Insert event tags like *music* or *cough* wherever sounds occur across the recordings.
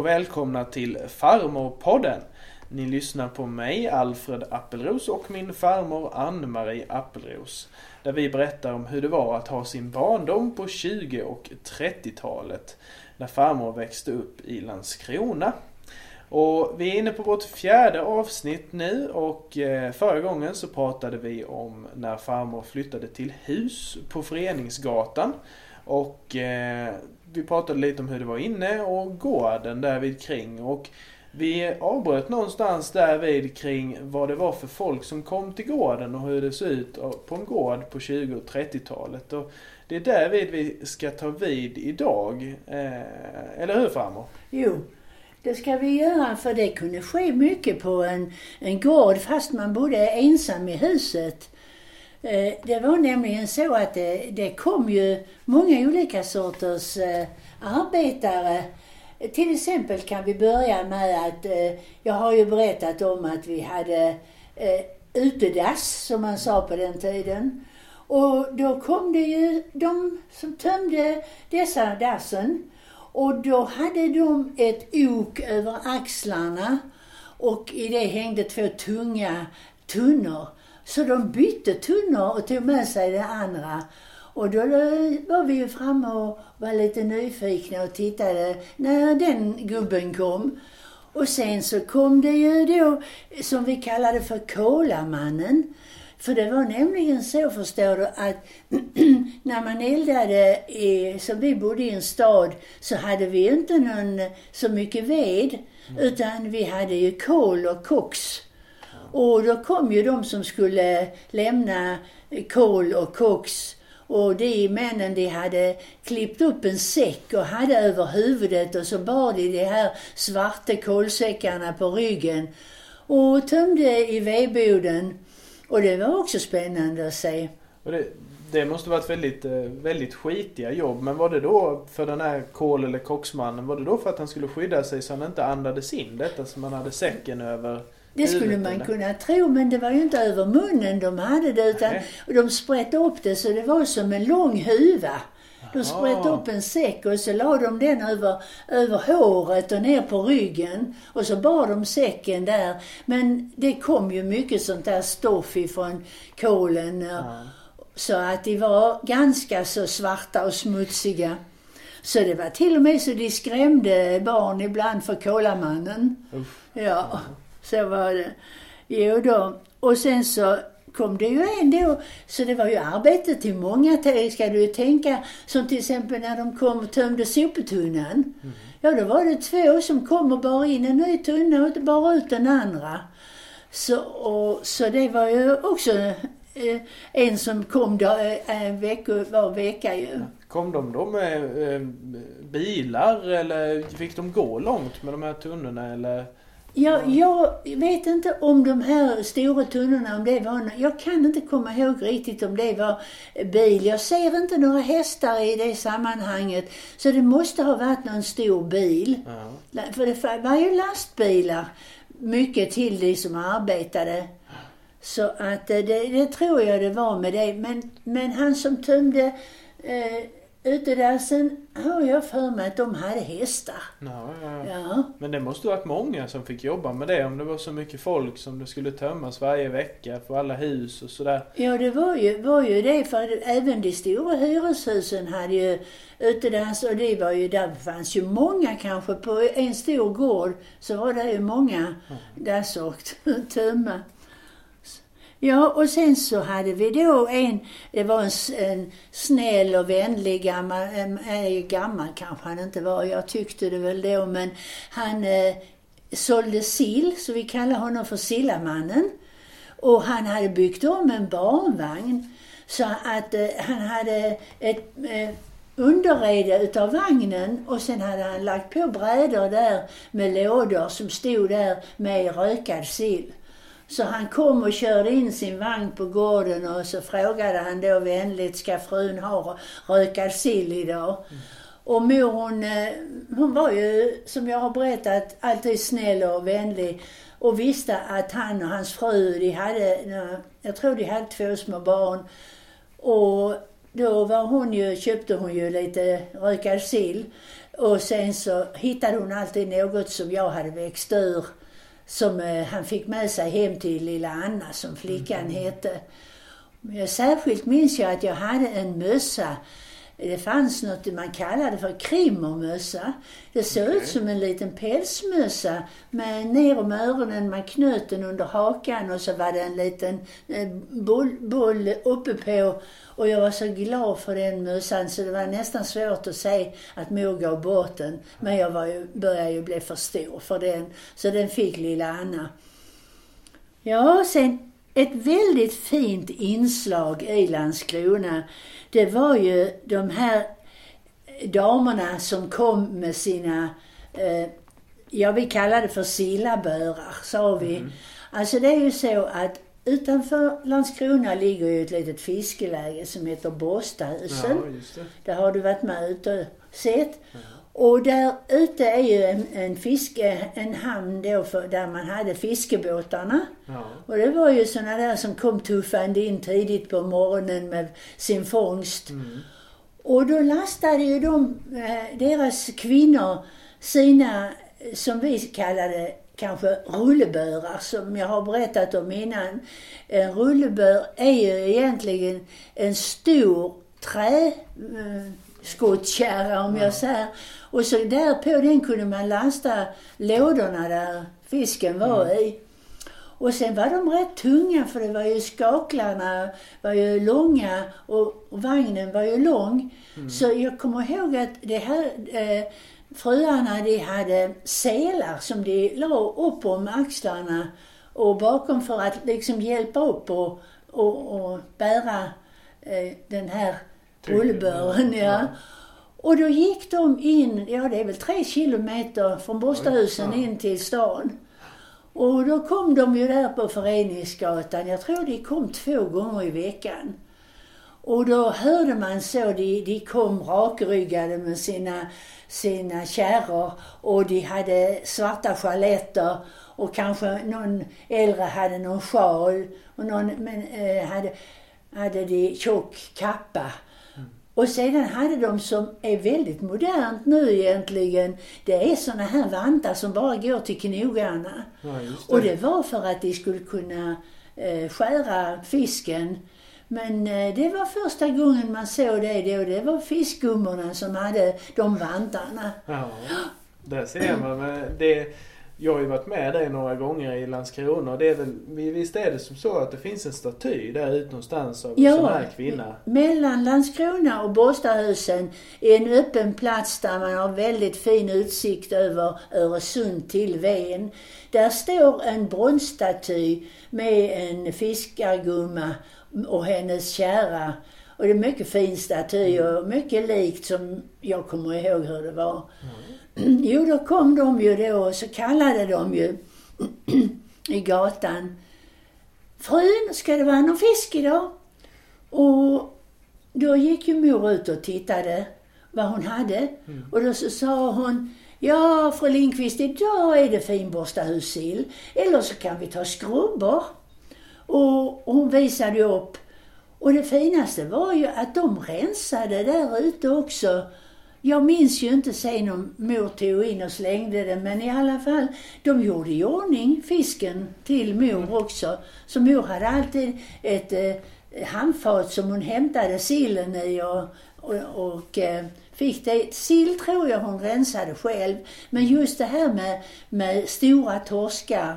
och välkomna till Farmorpodden. Ni lyssnar på mig, Alfred Appelros och min farmor Ann-Marie Appelros. Där vi berättar om hur det var att ha sin barndom på 20 och 30-talet. När farmor växte upp i Landskrona. Och vi är inne på vårt fjärde avsnitt nu och eh, förra gången så pratade vi om när farmor flyttade till hus på Föreningsgatan. Och eh, vi pratade lite om hur det var inne och gården därvid kring. Och vi avbröt någonstans därvid kring vad det var för folk som kom till gården och hur det såg ut på en gård på 20 och 30-talet. Och det är därvid vi ska ta vid idag. Eh, eller hur farmor? Jo, det ska vi göra för det kunde ske mycket på en, en gård fast man bodde ensam i huset. Eh, det var nämligen så att det, det kom ju många olika sorters eh, arbetare. Till exempel kan vi börja med att, jag har ju berättat om att vi hade utedass, som man sa på den tiden. Och då kom det ju de som tömde dessa dassen och då hade de ett ok över axlarna och i det hängde två tunga tunnor. Så de bytte tunnor och tog med sig det andra. Och då var vi ju framme och var lite nyfikna och tittade när den gubben kom. Och sen så kom det ju då, som vi kallade för Kolamannen. För det var nämligen så, förstår du, att *clears throat* när man eldade, i, som vi bodde i en stad, så hade vi inte någon, så mycket ved. Mm. Utan vi hade ju kol och koks. Och då kom ju de som skulle lämna kol och koks och de männen de hade klippt upp en säck och hade över huvudet och så bar de de här svarta kolsäckarna på ryggen och tömde i vedboden. Och det var också spännande att se. Och det, det måste varit väldigt, eh, väldigt skitiga jobb. Men var det då för den här kol eller koksmannen, var det då för att han skulle skydda sig så han inte andades in detta som han hade säcken över det skulle man kunna tro, men det var ju inte över munnen de hade det utan de sprätte upp det så det var som en lång huva. De sprätte upp en säck och så la de den över, över håret och ner på ryggen. Och så bar de säcken där. Men det kom ju mycket sånt där stoff ifrån kolen. Ja. Så att de var ganska så svarta och smutsiga. Så det var till och med så de skrämde barn ibland för kolamannen. Uff. Ja, så var det. Jo då. Och sen så kom det ju en då, så det var ju arbete till många, ska du tänka. Som till exempel när de kom och tömde soptunnan. Mm. Ja, då var det två som kom och bar in en ny tunna och bar ut den andra. Så, och, så det var ju också eh, en som kom då, eh, en vecka, var vecka ju. Kom de då med eh, bilar eller fick de gå långt med de här tunnorna eller? Ja, jag vet inte om de här stora tunnorna, om det var, jag kan inte komma ihåg riktigt om det var bil. Jag ser inte några hästar i det sammanhanget. Så det måste ha varit någon stor bil. Ja. För det var ju lastbilar, mycket till de som arbetade. Så att eh, det, det tror jag det var med det. Men, men han som tömde eh, Utedassen har jag för mig att de hade hästar. Ja, ja, ja. Men det måste ha varit många som fick jobba med det om det var så mycket folk som det skulle tömmas varje vecka för alla hus och sådär. Ja, det var ju, var ju det för även de stora hyreshusen hade ju utedass och det var ju, där fanns ju många kanske på en stor gård så var det ju många mm. dassar att tömma. Ja, och sen så hade vi då en, det var en, en snäll och vänlig gammal, äh, gammal kanske han inte var, jag tyckte det väl då, men han äh, sålde sill, så vi kallar honom för Sillamannen. Och han hade byggt om en barnvagn så att eh, han hade ett eh, underrede utav vagnen och sen hade han lagt på brädor där med lådor som stod där med rökad sill. Så han kom och körde in sin vagn på gården och så frågade han då vänligt, ska frun ha rökad sill idag? Mm. Och mor hon, eh, hon var ju, som jag har berättat, alltid snäll och vänlig och visste att han och hans fru, de hade, jag tror de hade två små barn. Och då var hon ju, köpte hon ju lite rökad sill. Och sen så hittade hon alltid något som jag hade växt ur. Som eh, han fick med sig hem till lilla Anna som flickan Mm. hette. Särskilt minns jag att jag hade en mössa. Det fanns något man kallade för krimmermössa. Det såg Okej. ut som en liten pälsmössa med ner om öronen. Man knöt den under hakan och så var det en liten eh, boll, boll uppe på. Och jag var så glad för den mössan så det var nästan svårt att se att mor gav bort den. Men jag var ju, började ju bli för stor för den. Så den fick lilla Anna. Ja, sen ett väldigt fint inslag i Landskrona, det var ju de här damerna som kom med sina, eh, ja vi kallar det för sillabörar, sa vi. Alltså det är ju så att utanför Landskrona ligger ju ett litet fiskeläge som heter Båstahusen. Ja, det. Där har du varit med ute och sett. Och där ute är ju en, en fiske, en hamn då för, där man hade fiskebåtarna. Ja. Och det var ju såna där som kom tuffande in tidigt på morgonen med sin fångst. Mm. Och då lastade ju de, eh, deras kvinnor, sina, eh, som vi kallade kanske rullebörar, som jag har berättat om innan. En rullebör är ju egentligen en stor träskottkärra om jag säger. Och så där på den kunde man lasta lådorna där fisken var i. Och sen var de rätt tunga för det var ju skaklarna var ju långa och, och vagnen var ju lång. Så jag kommer ihåg att det här eh, fruarna de hade selar som de la upp om axlarna och bakom för att liksom hjälpa upp och, och, och bära eh, den här Tyngden, rullbören. ja. Ja. Och då gick de in, ja det är väl tre kilometer från ja. in till stan. Och då kom de ju där på Föreningsgatan, jag tror de kom två gånger i veckan. Och då hörde man så, de, de kom rakryggade med sina, sina kärror och de hade svarta chaletter och kanske någon äldre hade någon sjal och någon men, eh, hade, hade de tjock kappa. Och sedan hade de som är väldigt modernt nu egentligen, det är såna här vantar som bara går till knogarna. Ja, det. Och det var för att de skulle kunna eh, skära fisken. Men eh, det var första gången man såg det då. Det var fiskgummorna som hade de vantarna. Ja, där ser man. Men det, jag har ju varit med dig några gånger i Landskrona och det är väl, visst är det som så att det finns en staty där ute någonstans av en sån här kvinna? mellan Landskrona och Båstadhusen är en öppen plats där man har väldigt fin utsikt över Öresund till Ven. Där står en bronsstaty med en fiskargumma och hennes kärra. Och det är mycket fin staty och mycket likt som jag kommer ihåg hur det var. Jo, då kom de ju då och så kallade de ju i gatan. Frun, ska det vara någon fisk idag? Och då gick ju mor ut och tittade vad hon hade. Och då så sa hon, ja fru Lindqvist, idag är det finborstahussill. Eller så kan vi ta skrubbor. Och hon visade upp. Och det finaste var ju att de rensade där ute också. Jag minns ju inte sen om mor tog in och slängde det, men i alla fall, de gjorde i ordning fisken till mor också. Så mor hade alltid ett eh, handfat som hon hämtade sillen i och, och, och eh, fick det. Sill tror jag hon rensade själv, men just det här med, med stora torskar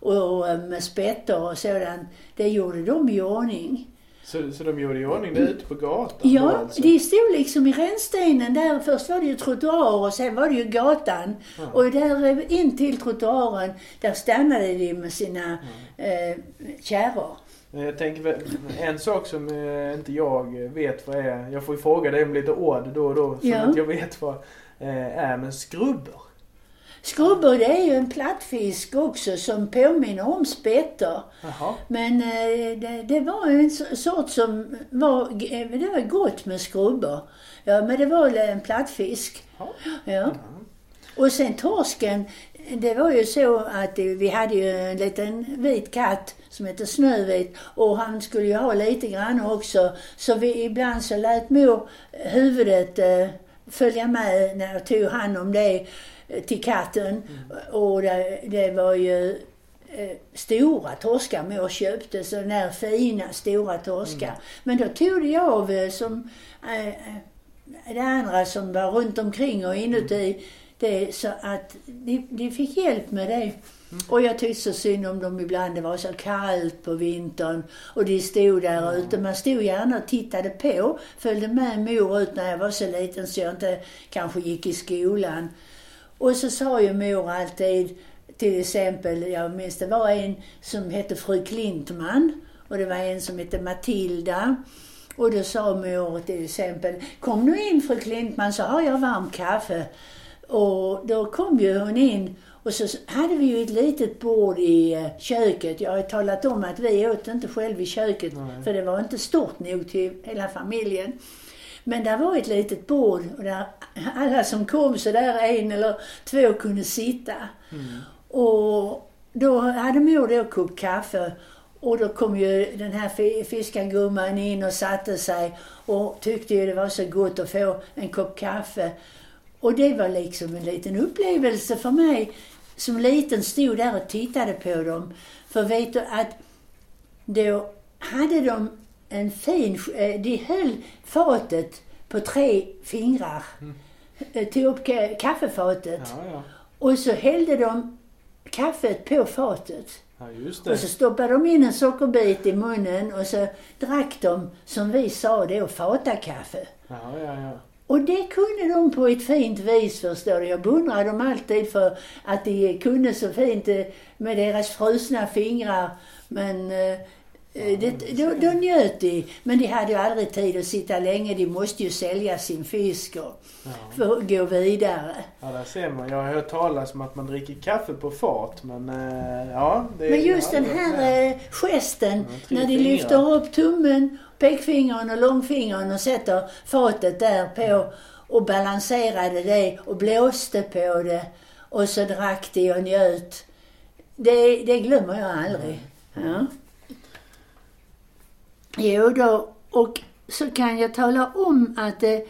och, och med spettor och sådant, det gjorde de i ordning. Så, så de gjorde i ordning det ute på gatan? Ja, alltså? de stod liksom i rännstenen där. Först var det ju trottoar och sen var det ju gatan. Ja. Och där eh, in till trottoaren, där stannade de med sina eh, kärror. Jag tänker en sak som eh, inte jag vet vad är. Jag får ju fråga dig om lite ord då och då. Som Ja. att jag vet vad eh, är. Men skrubbor? Skrubbor det är ju en plattfisk också som påminner om spettor. Jaha. Men eh, det, det var en so- sort som var, eh, det var gott med skrubbor. Ja, men det var en plattfisk. Ja. Ja. Och sen torsken, det var ju så att vi hade ju en liten vit katt som hette Snövit och han skulle ju ha lite grann också. Så vi, ibland så lät mor huvudet eh, följa med när jag tog hand om det till katten. Och det, det var ju eh, stora torskar mor köpte, så den där fina stora torskar. Men då tog det av eh, som eh, det andra som var runt omkring och inuti. Det, så att de, de fick hjälp med det. Och jag tyckte så synd om dem ibland. Det var så kallt på vintern och de stod där ute. Man stod gärna och tittade på. Följde med mor ut när jag var så liten så jag inte kanske gick i skolan. Och så sa ju mor alltid, till exempel, jag minns det var en som hette fru Klintman och det var en som hette Matilda. Och då sa mor till exempel, kom nu in fru Klintman så har jag varmt kaffe. Och då kom ju hon in och så hade vi ju ett litet bord i eh, köket. Jag har talat om att vi åt inte själv i köket Nej. för det var inte stort nog till hela familjen. Men där var ett litet bord och där alla som kom så där en eller två kunde sitta. Och då hade mor då kokt kaffe och då kom ju den här fiskargumman in och satte sig och tyckte ju det var så gott att få en kopp kaffe. Och det var liksom en liten upplevelse för mig. Som liten stod där och tittade på dem. För vet du att då hade de en fin, eh, de höll fatet på tre fingrar. Mm. Tog upp ka- kaffefatet. Ja, ja. Och så hällde de kaffet på fatet. Ja, Och så stoppade de in en sockerbit i munnen och så drack de, som vi sa då, fatakaffe. Ja, ja, ja. Och det kunde de på ett fint vis förstår du. Jag beundrar dem alltid för att de kunde så fint eh, med deras frusna fingrar. Men eh, eh, det, då, då njöt de. Men de hade ju aldrig tid att sitta länge. De måste ju sälja sin fisk och ja. för att gå vidare. Ja, där ser man. Jag har hört talas om att man dricker kaffe på fat, men eh, ja. Det, Men just den här eh, gesten Ja, tre när de lyfter upp tummen, pekfingern och långfingern och sätter fatet där på och balanserade det och blåste på det och så drack de och njöt. Det, det glömmer jag aldrig. Ja. Jo då, och så kan jag tala om att det,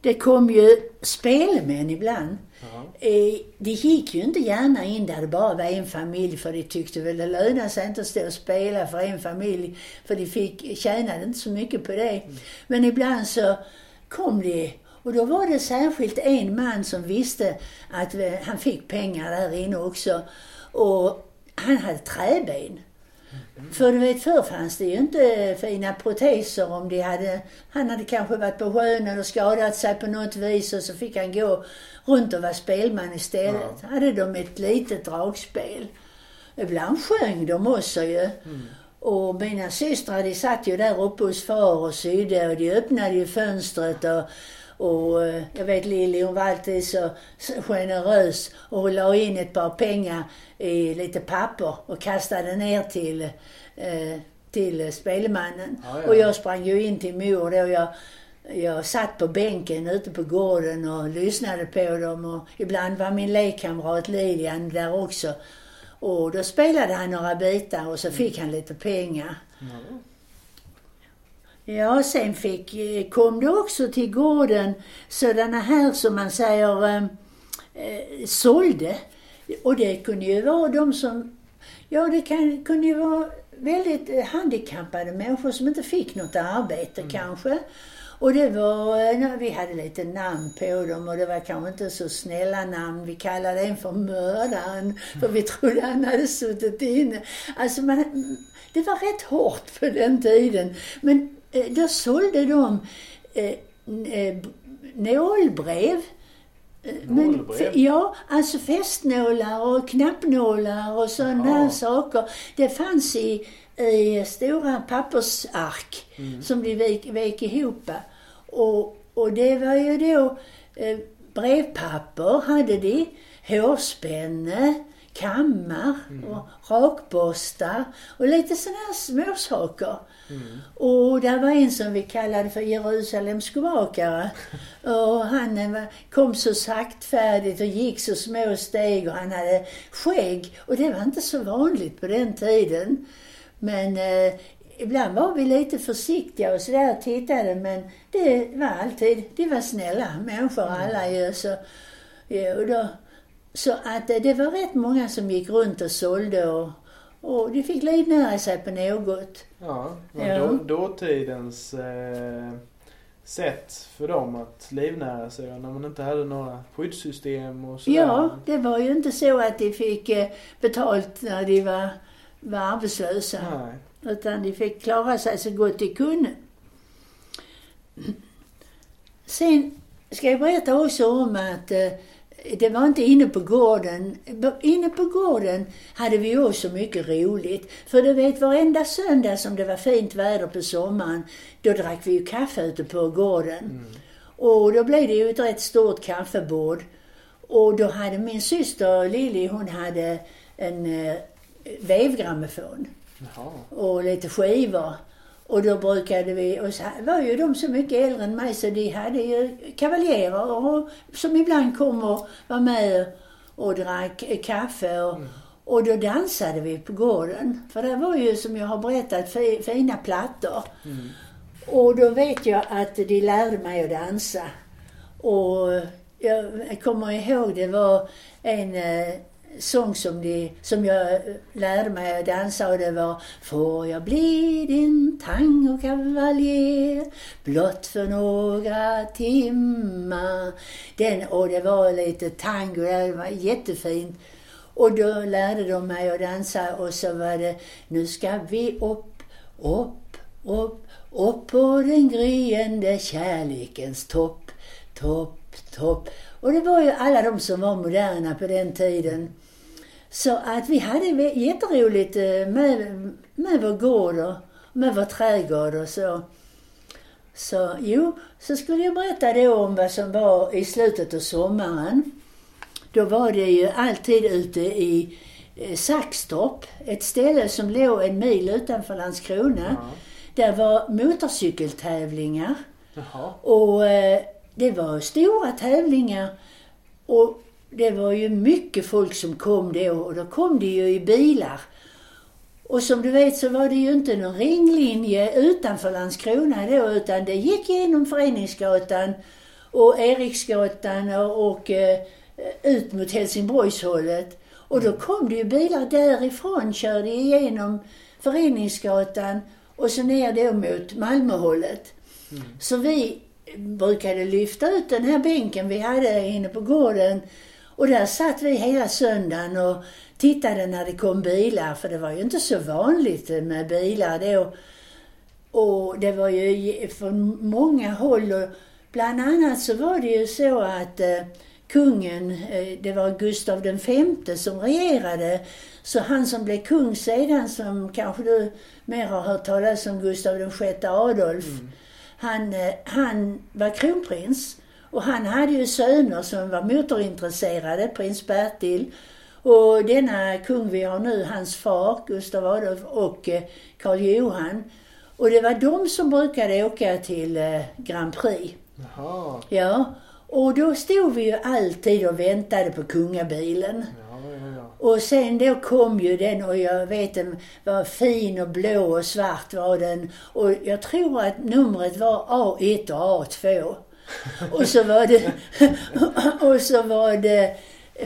det kom ju spelmän ibland. Eh, de gick ju inte gärna in där det bara var en familj för de tyckte väl det lönade sig inte att stå och spela för en familj för de fick, tjänade inte så mycket på det. Men ibland så kom de och då var det särskilt en man som visste att eh, han fick pengar där inne också. Och han hade träben. För du vet, förr fanns det ju inte fina proteser om de hade... Han hade kanske varit på sjön eller skadat sig på något vis och så fick han gå runt och vara spelman istället. Ja. Hade de ett litet dragspel. Ibland sjöng de också ju. Och mina systrar de satt ju där uppe hos far och sydde och de öppnade ju fönstret och, och eh, jag vet Lili hon var alltid så generös och la in ett par pengar i lite papper och kastade ner till, eh, till spelmannen. Ja, ja. Och jag sprang ju in till mor då. Jag, jag satt på bänken ute på gården och lyssnade på dem och ibland var min lekkamrat Lilian där också. Och då spelade han några bitar och så fick han lite pengar. Ja. Ja, sen fick, eh, kom det också till gården sådana här som man säger eh, eh, sålde. Och det kunde ju vara de som, ja det kan, kunde ju vara väldigt eh, handikappade människor som inte fick något arbete kanske. Och det var, eh, när vi hade lite namn på dem och det var kanske inte så snälla namn. Vi kallade en för mördaren för vi trodde han hade suttit inne. Alltså man, det var rätt hårt på den tiden. Men då sålde de eh, eh, nålbrev. Eh, Nålbrev? ja, alltså fästnålar och knappnålar och sådana Jaha. här saker. Det fanns i, i stora pappersark som de vek, vek ihop. Och, och det var ju då eh, brevpapper hade de, hårspänne, kammar och rakborstar och lite sådana här småsaker. Och där var en som vi kallade för Jerusalems skomakare. *laughs* Och han kom så saktfärdigt och gick så små steg och han hade skägg. Och det var inte så vanligt på den tiden. Men eh, ibland var vi lite försiktiga och sådär och tittade men det var alltid, det var snälla människor alla ju. Så, ja, och då, så att eh, det var rätt många som gick runt och sålde och, och de fick livnära sig på något. Ja, men Ja. Då, dåtidens eh, sätt för dem att livnära sig när man inte hade några skyddssystem och sådär. Ja, det var ju inte så att de fick eh, betalt när de var, var arbetslösa. Nej. Utan de fick klara sig så gott de kunde. Sen ska jag berätta också om att eh, det var inte inne på gården. Inne på gården hade vi också mycket roligt. För du vet, varenda söndag som det var fint väder på sommaren, då drack vi ju kaffe ute på gården. Mm. Och då blev det ju ett rätt stort kaffebord. Och då hade min syster Lili, hon hade en eh, vevgrammofon och lite skivor. Och då brukade vi, och så var ju de så mycket äldre än mig så de hade ju kavaljerer som ibland kom och var med och drack kaffe. Och, och då dansade vi på gården. För det var ju som jag har berättat fi, fina plattor. Mm. Och då vet jag att de lärde mig att dansa. Och jag kommer ihåg det var en eh, sång som, de, som jag eh, lärde mig att dansa och det var Får jag bli din tangokavaljer blott för några timmar. Den, och det var lite tango, det var jättefint. Och då lärde de mig att dansa och så var det Nu ska vi upp, upp, upp, upp på den gryende kärlekens topp, topp, topp. Och det var ju alla de som var moderna på den tiden. Så att vi hade jätteroligt eh, med, med vår gård och med vår trädgård och så. Så jo, så skulle jag berätta då om vad som var i slutet av sommaren. Då var det ju alltid ute i eh, Saxtorp, ett ställe som låg en mil utanför Landskrona. Ja. Där var motorcykeltävlingar Jaha. och eh, det var stora tävlingar. Och det var ju mycket folk som kom då och då kom det ju i bilar. Och som du vet så var det ju inte någon ringlinje utanför Landskrona då utan det gick genom Föreningsgatan och Eriksgatan och, och eh, ut mot Helsingborgshållet. Och då kom det ju bilar därifrån, körde igenom Föreningsgatan och så ner då mot Malmöhållet. Så vi brukade lyfta ut den här bänken vi hade inne på gården och där satt vi hela söndagen och tittade när det kom bilar, för det var ju inte så vanligt med bilar då. Och det var ju från många håll och bland annat så var det ju så att eh, kungen, eh, det var Gustav den femte som regerade. Så han som blev kung sedan, som kanske du mer har hört talas om, Gustav den sjätte Adolf. Han, eh, han var kronprins och han hade ju söner som var motorintresserade, prins Bertil och denna kung vi har nu, hans far Gustav Adolf och eh, Karl Johan. Och det var de som brukade åka till eh, Grand Prix. Jaha. Ja, och då stod vi ju alltid och väntade på kungabilen. Ja, ja, ja. Och sen då kom ju den och jag vet den var fin och blå och svart var den. Och jag tror att numret var A1 och A2. Och så var det, och så var det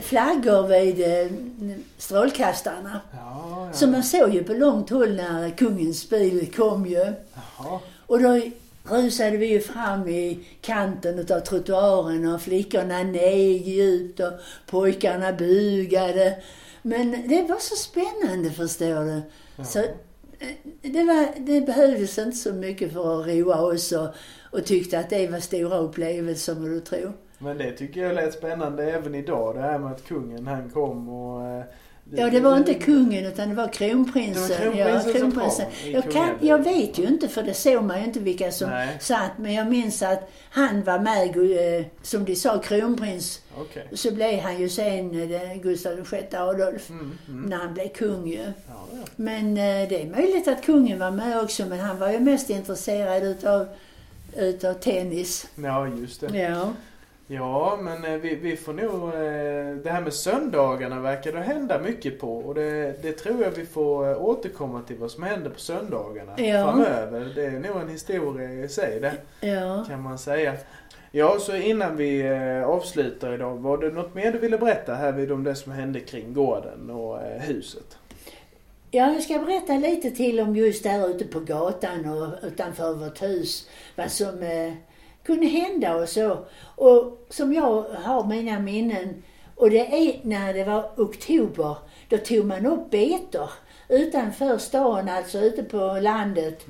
flaggor vid eh, strålkastarna. Ja, ja. Så man såg ju på långt håll när kungens bil kom ju. Jaha. Och då rusade vi ju fram i kanten utav trottoaren och flickorna neg djupt och pojkarna bugade. Men det var så spännande förstår du. Så eh, det, var, det behövdes inte så mycket för att roa oss och, och tyckte att det var stora upplevelser må du tro. Men det tycker jag lät spännande även idag. Det här med att kungen han kom och... eh, Ja, det var inte kungen utan det var kronprinsen. Det var kronprinsen ja, kronprinsen. Jag, kan, jag vet ju inte för det såg man ju inte vilka som Nej. satt. Men jag minns att han var med, eh, som de sa, kronprins. Okej. Så blev han ju sen eh, Gustav VI Adolf. Mm, mm. När han blev kung ju. Ja, ja. Men det är möjligt att kungen var med också. Men han var ju mest intresserad utav, utav tennis. ja, just det. Ja. Ja, men eh, vi, vi får nog... eh, Det här med söndagarna verkar det hända mycket på. Och det, det tror jag vi får eh, återkomma till vad som händer på söndagarna Ja. framöver. Det är nog en historia i sig det, Ja. kan man säga. Ja, så innan vi avslutar idag. Var det något mer du ville berätta här vid om det som hände kring gården och huset? Ja, jag ska berätta lite till om just där ute på gatan och utanför vårt hus. Vad som eh, kunde hända och så. Och som jag har mina minnen. Och det är när det var oktober. Då tog man upp betor utanför stan, alltså ute på landet.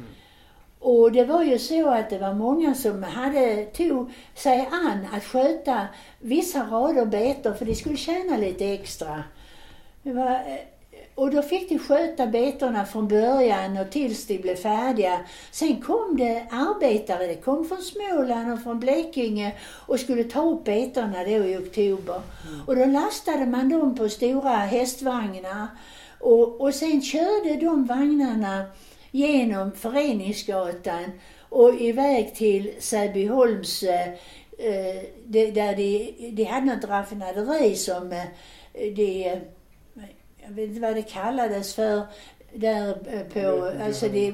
Och det var ju så att det var många som hade, tog sig an att sköta vissa rader betor för de skulle tjäna lite extra. Det var, eh, och då fick de sköta betorna från början och tills de blev färdiga. Sen kom det arbetare, det kom från Småland och från Blekinge och skulle ta upp betorna då i oktober. Och då lastade man dem på stora hästvagnar och, och sen körde de vagnarna genom Föreningsgatan och iväg till Säbyholms, eh, eh, där de, de hade något raffinaderi som eh, de, jag vet inte vad det kallades för, där eh, på, alltså det,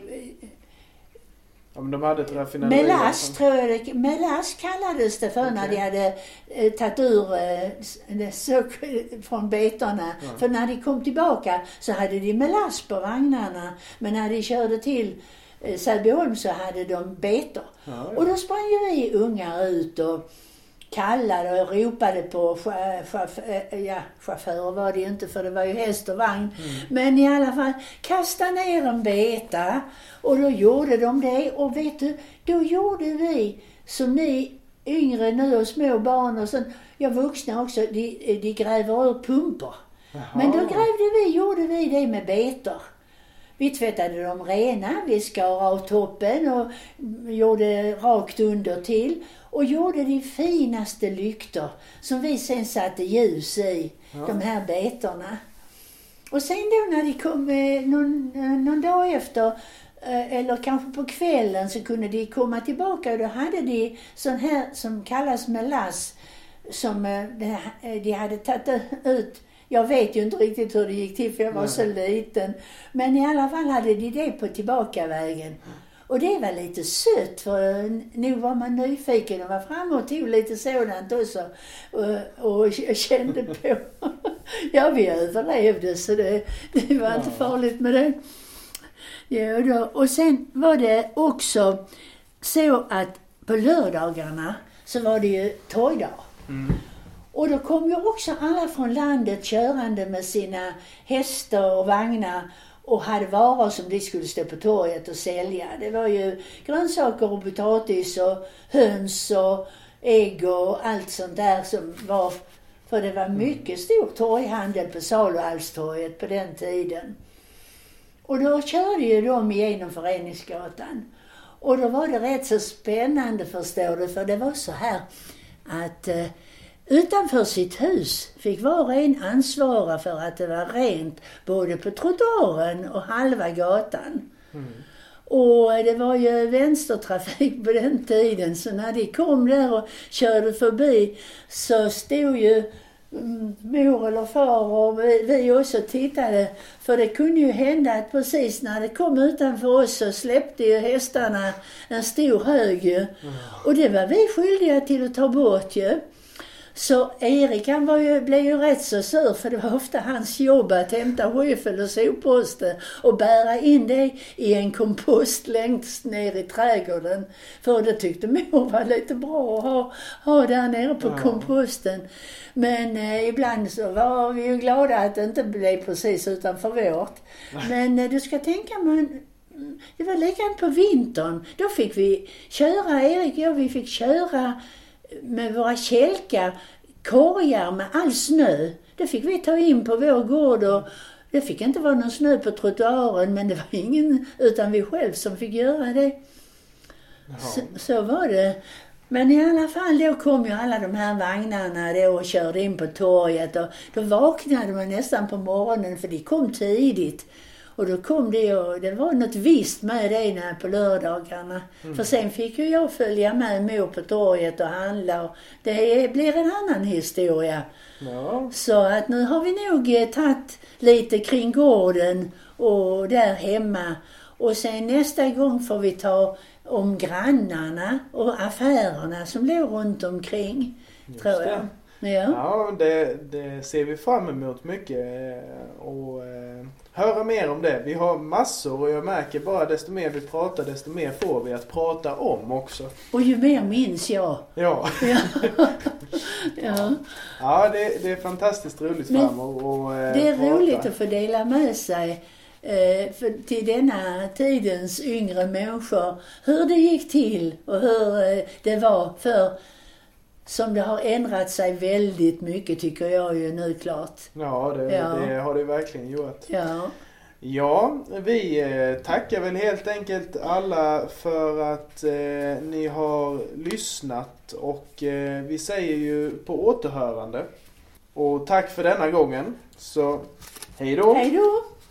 Ja, men de hade ett raffinaderi. Melass som- tror jag det, Melass kallades det för när Okej. de hade eh, tagit ur eh, socker från betorna. Ja. För när de kom tillbaka så hade de melass på vagnarna. Men när de körde till eh, Säbyholm så hade de betor. Ja, Och ja. då sprang ju vi ungar ut och kallade och ropade på chauff- chauff- eh, ja, chaufförer var det ju inte för det var ju häst och vagn. Men i alla fall, kasta ner en beta. Och då gjorde de det. Och vet du, då gjorde vi som ni yngre nu och små barn och sen, ja vuxna också, de, de gräver ur pumpor. Men då Jaha. grävde vi, gjorde vi det med betor. Vi tvättade dem rena, vi skar av toppen och gjorde rakt under till och gjorde de finaste lyktor som vi sen satte ljus i, Ja. de här betorna. Och sen då när de kom eh, någon, eh, någon dag efter, eh, eller kanske på kvällen, så kunde de komma tillbaka och då hade de sån här som kallas melass, som eh, de hade tagit ut jag vet ju inte riktigt hur det gick till för jag var Nej. så liten. Men i alla fall hade de det på tillbakavägen. Och det var lite sött för nog var man nyfiken och var framme och tog lite sådant också. Och, och kände på. *laughs* ja, vi överlevde så det, det var inte farligt med det. Ja, då. Och sen var det också så att på lördagarna så var det ju torgdag. Mm. Och då kom ju också alla från landet körande med sina hästar och vagnar och hade varor som de skulle stå på torget och sälja. Det var ju grönsaker och potatis och höns och ägg och allt sånt där som var... För det var mycket stor torghandel på Saluhallstorget på den tiden. Och då körde ju de igenom Föreningsgatan. Och då var det rätt så spännande förstår du, för det var så här att eh, utanför sitt hus fick var och en ansvara för att det var rent både på trottoaren och halva gatan. Mm. Och det var ju vänstertrafik på den tiden så när de kom där och körde förbi så stod ju mm, mor eller far och vi, vi också tittade. För det kunde ju hända att precis när det kom utanför oss så släppte ju hästarna en stor hög ju. Och det var vi skyldiga till att ta bort ju. Så Erik han var ju, blev ju rätt så sur för det var ofta hans jobb att hämta skyffel och sopposten och bära in det i en kompost längst ner i trädgården. För det tyckte mor var lite bra att ha, ha där nere på Ja. komposten. Men eh, ibland så var vi ju glada att det inte blev precis utanför vårt. Men eh, du ska tänka man det var likadant på vintern. Då fick vi köra, Erik och jag, vi fick köra med våra kälkar, korgar med all snö. Det fick vi ta in på vår gård och det fick inte vara någon snö på trottoaren men det var ingen utan vi själv som fick göra det. Så, så var det. Men i alla fall, då kom ju alla de här vagnarna då och körde in på torget och då vaknade man nästan på morgonen för de kom tidigt. Och då kom det och det var något visst med det när på lördagarna. För sen fick ju jag följa med mor på torget och handla och det blir en annan historia. Ja. Så att nu har vi nog eh, tagit lite kring gården och där hemma. Och sen nästa gång får vi ta om grannarna och affärerna som låg runt omkring. Just tror jag. det. Ja. Ja, det, det ser vi fram emot mycket. eh, Och eh, höra mer om det. Vi har massor och jag märker bara desto mer vi pratar desto mer får vi att prata om också. Och ju mer minns jag. Ja, Ja. *laughs* ja. ja det, det är fantastiskt roligt Men farmor. Och, eh, Det är prata. roligt att få dela med sig för, till denna tidens yngre människor hur det gick till och hur det var för som det har ändrat sig väldigt mycket tycker jag ju nu klart. Ja, det, Ja. det har det verkligen gjort. Ja, Ja, vi eh, tackar väl helt enkelt alla för att eh, ni har lyssnat och eh, vi säger ju på återhörande. Och tack för denna gången. Så hej då! hej då!